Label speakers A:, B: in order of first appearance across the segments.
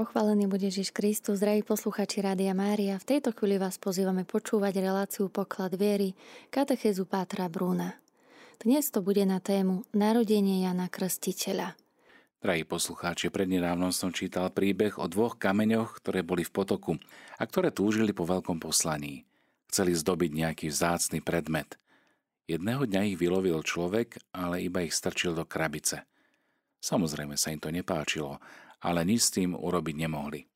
A: Pochválený bude Ježiš Kristus, zdraví posluchači Rádia Mária. V tejto chvíli vás pozývame počúvať reláciu Poklad viery katechezu Pátra Brúna. Dnes to bude na tému Narodenie Jana Krstiteľa.
B: Drahí poslucháči, prednedávnom som čítal príbeh o dvoch kameňoch, ktoré boli v potoku a ktoré túžili po veľkom poslaní. Chceli zdobiť nejaký vzácny predmet. Jedného dňa ich vylovil človek, ale iba ich strčil do krabice. Samozrejme sa im to nepáčilo ale nič s tým urobiť nemohli.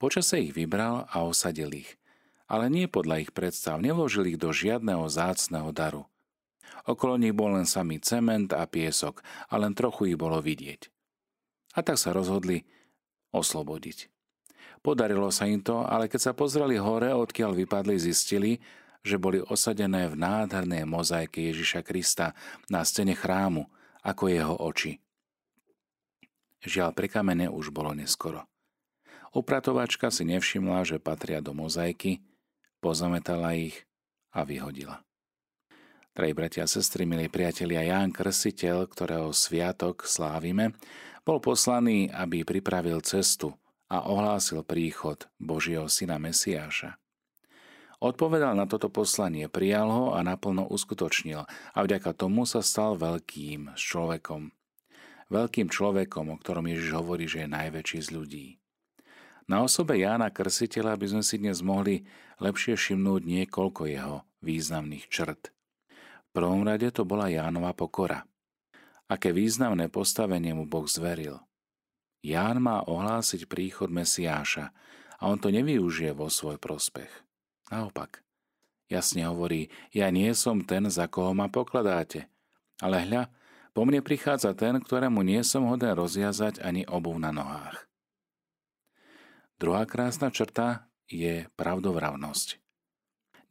B: Počase ich vybral a osadil ich, ale nie podľa ich predstav, nevložil ich do žiadneho zácného daru. Okolo nich bol len samý cement a piesok a len trochu ich bolo vidieť. A tak sa rozhodli oslobodiť. Podarilo sa im to, ale keď sa pozreli hore, odkiaľ vypadli, zistili, že boli osadené v nádhernej mozaike Ježiša Krista na stene chrámu, ako jeho oči. Žiaľ, pre kamene už bolo neskoro. Upratovačka si nevšimla, že patria do mozaiky, pozametala ich a vyhodila. Drahí bratia a sestry, milí priatelia, Ján Krsiteľ, ktorého sviatok slávime, bol poslaný, aby pripravil cestu a ohlásil príchod Božieho syna Mesiáša. Odpovedal na toto poslanie, prijal ho a naplno uskutočnil a vďaka tomu sa stal veľkým človekom veľkým človekom, o ktorom Ježiš hovorí, že je najväčší z ľudí. Na osobe Jána Krsiteľa by sme si dnes mohli lepšie všimnúť niekoľko jeho významných črt. V prvom rade to bola Jánova pokora. Aké významné postavenie mu Boh zveril. Ján má ohlásiť príchod Mesiáša a on to nevyužije vo svoj prospech. Naopak, jasne hovorí, ja nie som ten, za koho ma pokladáte, ale hľa, po mne prichádza ten, ktorému nie som hoden rozviazať ani obuv na nohách. Druhá krásna črta je pravdovravnosť.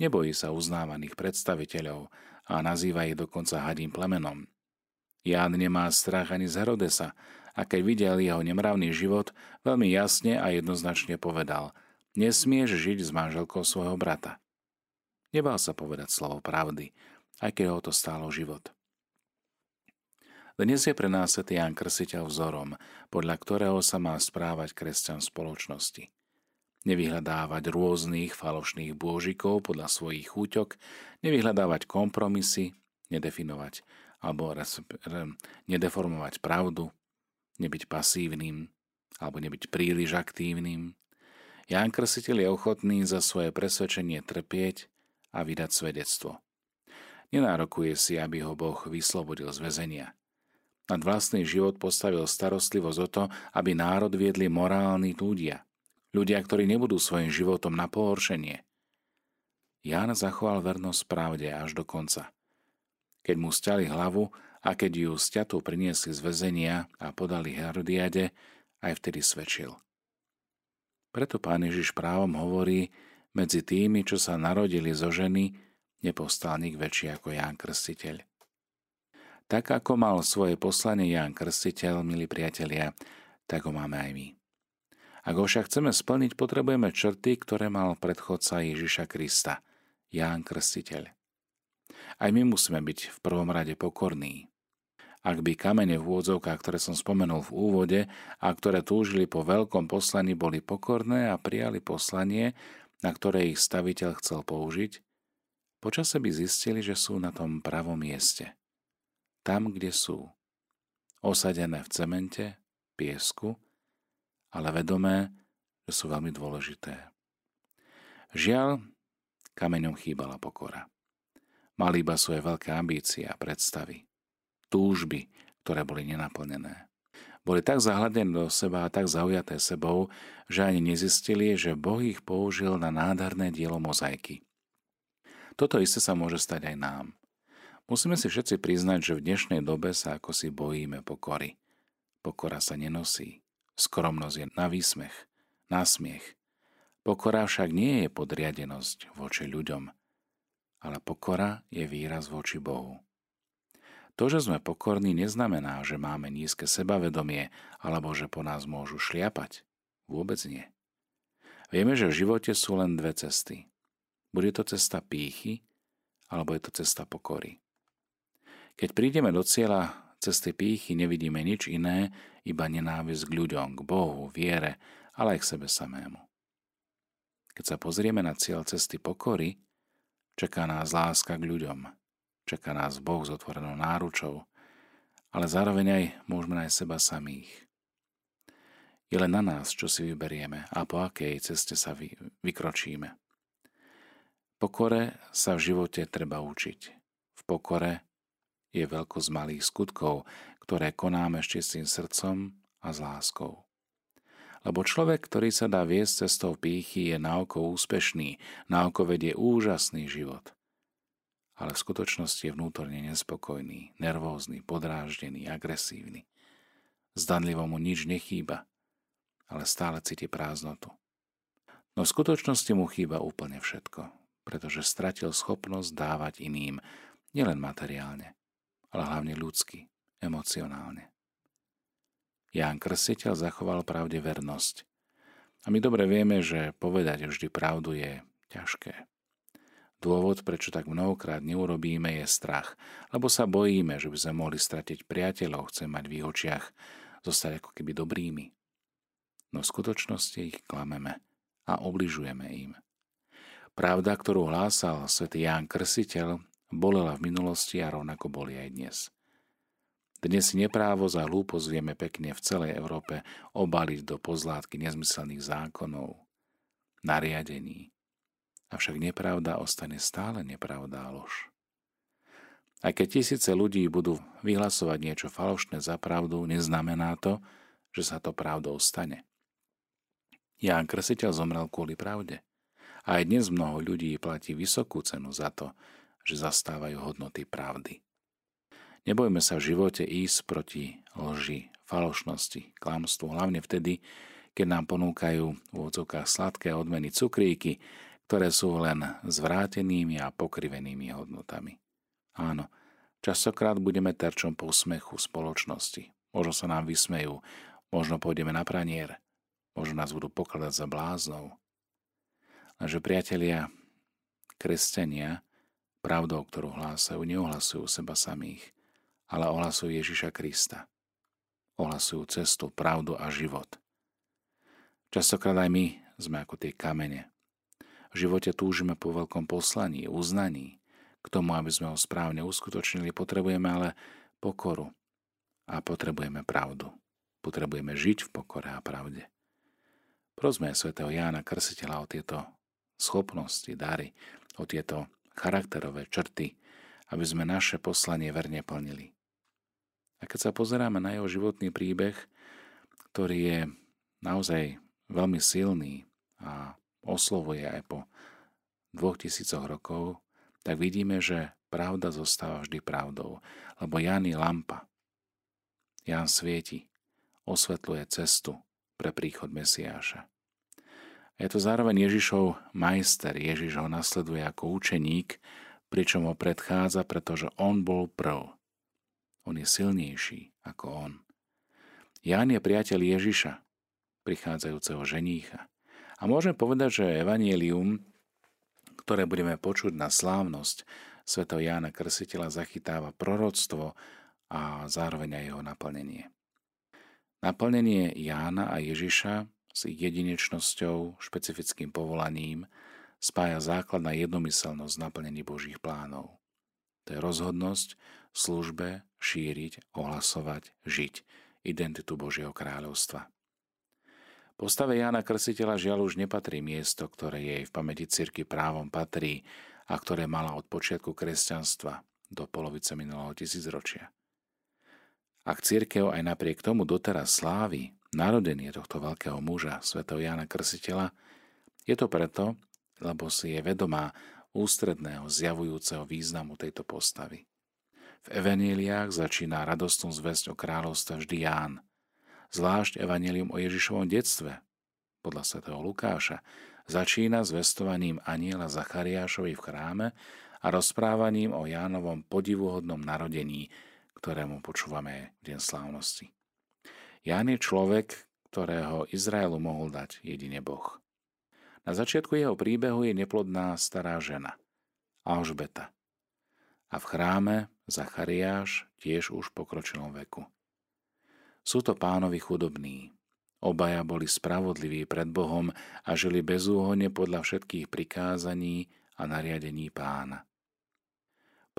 B: Nebojí sa uznávaných predstaviteľov a nazýva ich dokonca hadím plemenom. Ján nemá strach ani z Herodesa a keď videl jeho nemravný život, veľmi jasne a jednoznačne povedal Nesmieš žiť s manželkou svojho brata. Nebal sa povedať slovo pravdy, aj keď ho to stálo život. Dnes je pre nás Sv. Ján Krsiteľ vzorom, podľa ktorého sa má správať kresťan spoločnosti. Nevyhľadávať rôznych falošných bôžikov podľa svojich chúťok, nevyhľadávať kompromisy, nedefinovať alebo nedeformovať pravdu, nebyť pasívnym alebo nebyť príliš aktívnym. Ján Krsiteľ je ochotný za svoje presvedčenie trpieť a vydať svedectvo. Nenárokuje si, aby ho Boh vyslobodil z väzenia – nad vlastný život postavil starostlivosť o to, aby národ viedli morálni ľudia. Ľudia, ktorí nebudú svojim životom na pohoršenie. Ján zachoval vernosť pravde až do konca. Keď mu stiali hlavu a keď ju stiatu priniesli z väzenia a podali Herodiade, aj vtedy svedčil. Preto pán Ježiš právom hovorí, medzi tými, čo sa narodili zo ženy, nepostal nik väčší ako Ján Krstiteľ. Tak ako mal svoje poslanie Ján Krstiteľ, milí priatelia, tak ho máme aj my. Ak ho však chceme splniť, potrebujeme črty, ktoré mal predchodca Ježiša Krista, Ján Krstiteľ. Aj my musíme byť v prvom rade pokorní. Ak by kamene v úvodzovkách, ktoré som spomenul v úvode a ktoré túžili po veľkom poslaní, boli pokorné a prijali poslanie, na ktoré ich staviteľ chcel použiť, počase by zistili, že sú na tom pravom mieste – tam, kde sú. Osadené v cemente, piesku, ale vedomé, že sú veľmi dôležité. Žiaľ, kameňom chýbala pokora. Mali iba svoje veľké ambície a predstavy. Túžby, ktoré boli nenaplnené. Boli tak zahľadené do seba a tak zaujaté sebou, že ani nezistili, že Boh ich použil na nádherné dielo mozaiky. Toto isté sa môže stať aj nám. Musíme si všetci priznať, že v dnešnej dobe sa ako si bojíme pokory. Pokora sa nenosí. Skromnosť je na výsmech, na smiech. Pokora však nie je podriadenosť voči ľuďom, ale pokora je výraz voči Bohu. To, že sme pokorní, neznamená, že máme nízke sebavedomie alebo že po nás môžu šliapať. Vôbec nie. Vieme, že v živote sú len dve cesty. Bude to cesta pýchy, alebo je to cesta pokory. Keď prídeme do cieľa cesty pýchy, nevidíme nič iné, iba nenávisť k ľuďom, k Bohu, viere ale aj k sebe samému. Keď sa pozrieme na cieľ cesty pokory, čaká nás láska k ľuďom, čaká nás Boh s otvorenou náručou, ale zároveň aj môžeme nájsť seba samých. Je len na nás, čo si vyberieme a po akej ceste sa vy, vykročíme. Pokore sa v živote treba učiť. V pokore je veľkosť malých skutkov, ktoré konáme s čistým srdcom a s láskou. Lebo človek, ktorý sa dá viesť cestou pýchy, je naoko úspešný, naoko vedie úžasný život. Ale v skutočnosti je vnútorne nespokojný, nervózny, podráždený, agresívny. Zdanlivo mu nič nechýba, ale stále cíti prázdnotu. No v skutočnosti mu chýba úplne všetko, pretože stratil schopnosť dávať iným, nielen materiálne, ale hlavne ľudsky, emocionálne. Ján Krstiteľ zachoval pravde vernosť. A my dobre vieme, že povedať vždy pravdu je ťažké. Dôvod, prečo tak mnohokrát neurobíme, je strach, lebo sa bojíme, že by sme mohli stratiť priateľov, chcem mať v ich očiach, zostať ako keby dobrými. No v skutočnosti ich klameme a obližujeme im. Pravda, ktorú hlásal svätý Ján Krsiteľ, bolela v minulosti a rovnako boli aj dnes. Dnes si neprávo za hlúposť vieme pekne v celej Európe obaliť do pozlátky nezmyselných zákonov, nariadení. Avšak nepravda ostane stále nepravda a lož. Aj keď tisíce ľudí budú vyhlasovať niečo falošné za pravdu, neznamená to, že sa to pravdou stane. Ján Krsiteľ zomrel kvôli pravde. A aj dnes mnoho ľudí platí vysokú cenu za to, že zastávajú hodnoty pravdy. Nebojme sa v živote ísť proti lži, falošnosti, klamstvu, hlavne vtedy, keď nám ponúkajú v odzokách sladké odmeny cukríky, ktoré sú len zvrátenými a pokrivenými hodnotami. Áno, častokrát budeme terčom posmechu spoločnosti. Možno sa nám vysmejú, možno pôjdeme na pranier, možno nás budú pokladať za bláznou. Lenže priatelia, kresťania, pravdou, ktorú hlásajú, neohlasujú seba samých – ale ohlasujú Ježiša Krista. Ohlasujú cestu, pravdu a život. Častokrát aj my sme ako tie kamene. V živote túžime po veľkom poslaní, uznaní. K tomu, aby sme ho správne uskutočnili, potrebujeme ale pokoru a potrebujeme pravdu. Potrebujeme žiť v pokore a pravde. Prosme svätého Jána Krsiteľa o tieto schopnosti, dary, o tieto charakterové črty, aby sme naše poslanie verne plnili. A keď sa pozeráme na jeho životný príbeh, ktorý je naozaj veľmi silný a oslovuje aj po dvoch tisícoch rokov, tak vidíme, že pravda zostáva vždy pravdou, lebo Jan je lampa. Jan svieti, osvetľuje cestu pre príchod Mesiáša. Je to zároveň Ježišov majster. Ježiš ho nasleduje ako učeník, pričom ho predchádza, pretože on bol prv. On je silnejší ako on. Ján je priateľ Ježiša, prichádzajúceho ženícha. A môžeme povedať, že evanielium, ktoré budeme počuť na slávnosť sv. Jána Krsiteľa, zachytáva proroctvo a zároveň aj jeho naplnenie. Naplnenie Jána a Ježiša s ich jedinečnosťou, špecifickým povolaním spája základ na jednomyselnosť naplnení Božích plánov. To je rozhodnosť službe šíriť, ohlasovať, žiť identitu Božieho kráľovstva. Postave Jána Krsiteľa žiaľ už nepatrí miesto, ktoré jej v pamäti cirky právom patrí a ktoré mala od počiatku kresťanstva do polovice minulého tisícročia. Ak církev aj napriek tomu doteraz slávi narodenie tohto veľkého muža, svätého Jána Krsiteľa, je to preto, lebo si je vedomá ústredného zjavujúceho významu tejto postavy. V evaníliách začína radostnú zväzť o kráľovstve vždy Ján, zvlášť evanílium o Ježišovom detstve, podľa svätého Lukáša, začína zvestovaním aniela Zachariášovi v chráme a rozprávaním o Jánovom podivuhodnom narodení, ktorému počúvame v deň slávnosti. Ján je človek, ktorého Izraelu mohol dať jedine Boh. Na začiatku jeho príbehu je neplodná stará žena, Alžbeta. A v chráme Zachariáš tiež už pokročilom veku. Sú to pánovi chudobní. Obaja boli spravodliví pred Bohom a žili bezúhonne podľa všetkých prikázaní a nariadení pána.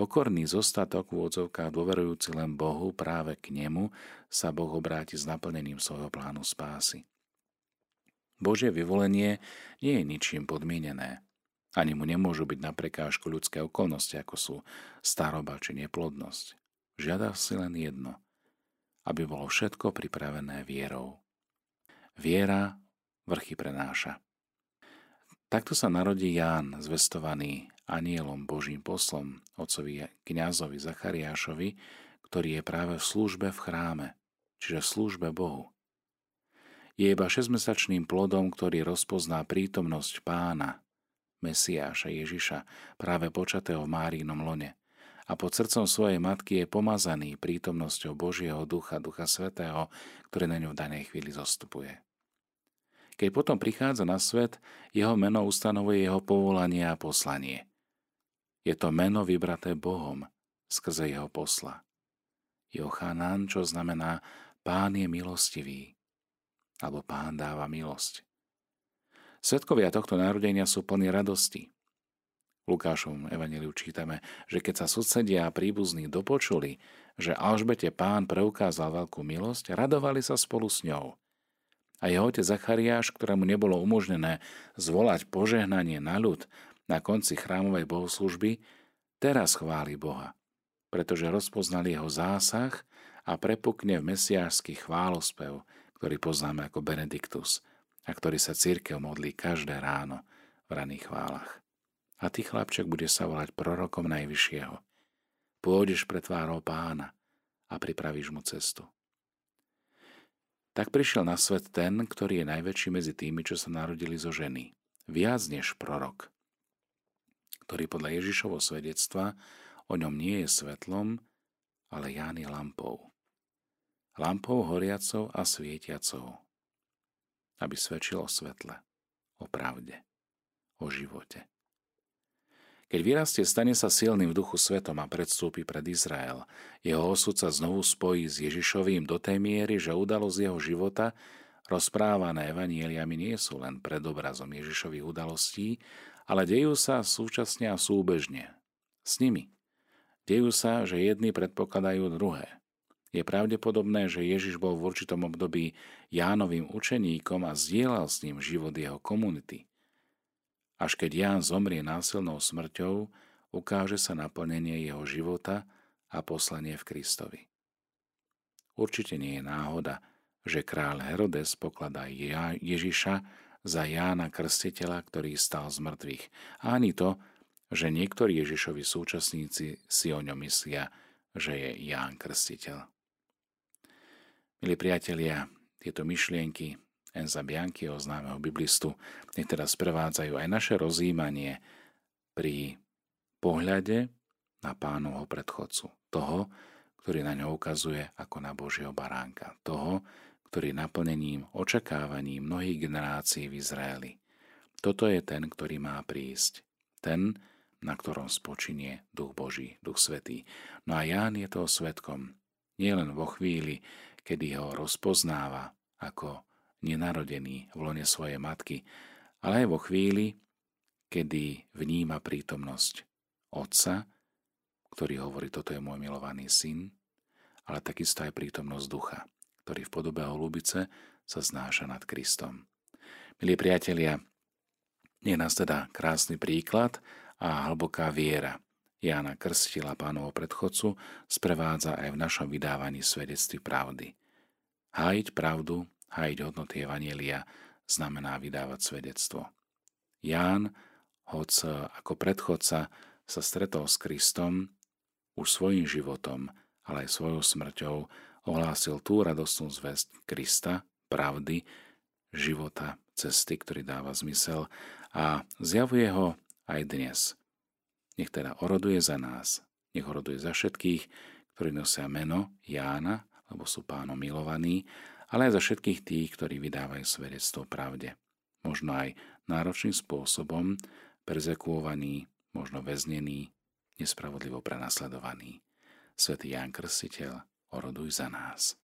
B: Pokorný zostatok v úvodzovkách dôverujúci len Bohu, práve k nemu sa Boh obráti s naplnením svojho plánu spásy. Božie vyvolenie nie je ničím podmienené. Ani mu nemôžu byť na prekážku ľudské okolnosti, ako sú staroba či neplodnosť. Žiada si len jedno, aby bolo všetko pripravené vierou. Viera vrchy prenáša. Takto sa narodí Ján, zvestovaný anielom Božím poslom, otcovi kňazovi Zachariášovi, ktorý je práve v službe v chráme, čiže v službe Bohu. Je iba šesťmesačným plodom, ktorý rozpozná prítomnosť pána, Mesiáša Ježiša, práve počatého v Márínom lone. A pod srdcom svojej matky je pomazaný prítomnosťou Božieho ducha, Ducha Svetého, ktorý na ňu v danej chvíli zostupuje. Keď potom prichádza na svet, jeho meno ustanovuje jeho povolanie a poslanie. Je to meno vybraté Bohom skrze jeho posla. Jochanan, čo znamená Pán je milostivý, alebo Pán dáva milosť. Svetkovia tohto narodenia sú plní radosti. V Lukášovom evaneliu čítame, že keď sa susedia a príbuzní dopočuli, že Alžbete pán preukázal veľkú milosť, radovali sa spolu s ňou. A jeho otec Zachariáš, ktorému nebolo umožnené zvolať požehnanie na ľud na konci chrámovej bohoslužby, teraz chváli Boha, pretože rozpoznali jeho zásah a prepukne v mesiášsky chválospev, ktorý poznáme ako Benediktus – a ktorý sa církev modlí každé ráno v raných chválach. A ty, chlapček, bude sa volať prorokom Najvyššieho. Pôjdeš pre tvárou pána a pripravíš mu cestu. Tak prišiel na svet ten, ktorý je najväčší medzi tými, čo sa narodili zo ženy. Viac než prorok, ktorý podľa Ježišovho svedectva o ňom nie je svetlom, ale Ján je lampou. Lampou horiacou a svietiacou, aby svedčil o svetle, o pravde, o živote. Keď vyrastie, stane sa silným v duchu svetom a predstúpi pred Izrael. Jeho osud sa znovu spojí s Ježišovým do tej miery, že udalosť jeho života, rozprávané evanieliami, nie sú len predobrazom Ježišových udalostí, ale dejú sa súčasne a súbežne. S nimi. Dejú sa, že jedni predpokladajú druhé. Je pravdepodobné, že Ježiš bol v určitom období Jánovým učeníkom a zdieľal s ním život jeho komunity. Až keď Ján zomrie násilnou smrťou, ukáže sa naplnenie jeho života a poslanie v Kristovi. Určite nie je náhoda, že král Herodes pokladá Ježiša za Jána Krstiteľa, ktorý stal z mŕtvych. A ani to, že niektorí Ježišovi súčasníci si o ňom myslia, že je Ján Krstiteľ. Milí priatelia, tieto myšlienky Enza Bianchiho, známeho biblistu, nech teda sprevádzajú aj naše rozjímanie pri pohľade na pánovho predchodcu, toho, ktorý na ňo ukazuje ako na Božieho baránka, toho, ktorý naplnením očakávaní mnohých generácií v Izraeli. Toto je ten, ktorý má prísť. Ten, na ktorom spočinie Duch Boží, Duch Svetý. No a Ján je toho svetkom. Nie len vo chvíli, kedy ho rozpoznáva ako nenarodený v lone svojej matky, ale aj vo chvíli, kedy vníma prítomnosť Otca, ktorý hovorí, toto je môj milovaný syn, ale takisto aj prítomnosť ducha, ktorý v podobe holubice sa znáša nad Kristom. Milí priatelia, je nás teda krásny príklad a hlboká viera Jána Krstila pánovo predchodcu sprevádza aj v našom vydávaní svedectví pravdy. Hájiť pravdu, hájiť hodnoty Evanielia znamená vydávať svedectvo. Ján, hoc ako predchodca sa stretol s Kristom, už svojim životom, ale aj svojou smrťou ohlásil tú radostnú zväzť Krista, pravdy, života, cesty, ktorý dáva zmysel a zjavuje ho aj dnes – nech teda oroduje za nás, nech oroduje za všetkých, ktorí nosia meno Jána, lebo sú pánom milovaní, ale aj za všetkých tých, ktorí vydávajú svedectvo pravde. Možno aj náročným spôsobom, perzekuovaní, možno väznení, nespravodlivo prenasledovaní. Svetý Ján Krstiteľ, oroduj za nás.